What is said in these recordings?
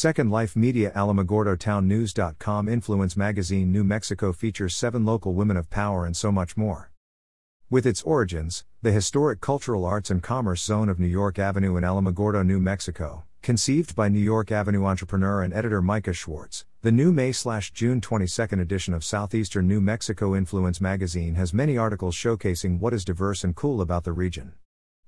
Second Life Media Alamogordo Town News.com Influence Magazine New Mexico features seven local women of power and so much more. With its origins, the historic cultural arts and commerce zone of New York Avenue in Alamogordo, New Mexico, conceived by New York Avenue entrepreneur and editor Micah Schwartz, the new May/June 22nd edition of Southeastern New Mexico Influence magazine has many articles showcasing what is diverse and cool about the region.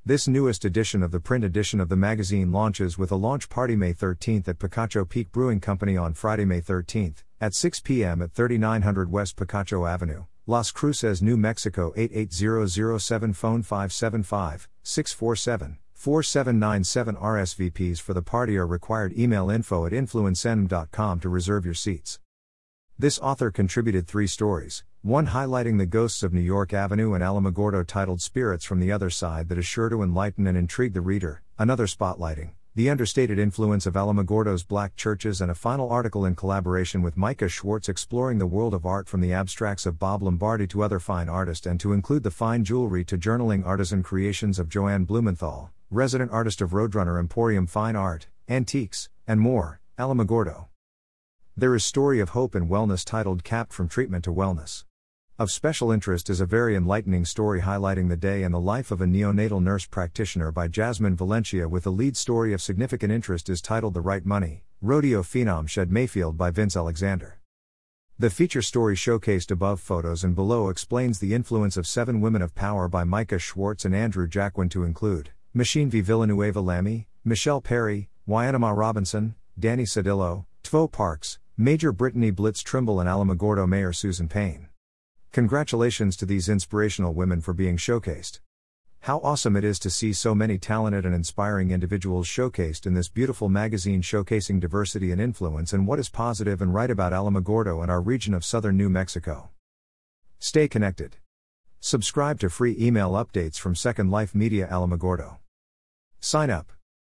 This newest edition of the print edition of the magazine launches with a launch party May 13th at Picacho Peak Brewing Company on Friday, May 13th, at 6 p.m. at 3900 West Picacho Avenue, Las Cruces, New Mexico 88007 phone 575 647 4797 RSVPs for the party are required email info at influencenem.com to reserve your seats. This author contributed three stories, one highlighting the ghosts of New York Avenue and Alamogordo titled Spirits from the Other Side that is sure to enlighten and intrigue the reader, another spotlighting the understated influence of Alamogordo's black churches and a final article in collaboration with Micah Schwartz exploring the world of art from the abstracts of Bob Lombardi to other fine artists and to include the fine jewelry to journaling artisan creations of Joanne Blumenthal, resident artist of Roadrunner Emporium Fine Art, Antiques, and more, Alamogordo. There is story of hope and wellness titled Capped from Treatment to Wellness. Of special interest is a very enlightening story highlighting the day and the life of a neonatal nurse practitioner by Jasmine Valencia with the lead story of significant interest is titled The Right Money, Rodeo Phenom Shad Mayfield by Vince Alexander. The feature story showcased above photos and below explains the influence of Seven Women of Power by Micah Schwartz and Andrew Jacquin to include Machine V. Villanueva Lamy, Michelle Perry, Wyandotte Robinson, Danny Sedillo, Tvo Parks, Major Brittany Blitz Trimble and Alamogordo Mayor Susan Payne. Congratulations to these inspirational women for being showcased. How awesome it is to see so many talented and inspiring individuals showcased in this beautiful magazine showcasing diversity and influence and what is positive and right about Alamogordo and our region of southern New Mexico. Stay connected. Subscribe to free email updates from Second Life Media Alamogordo. Sign up.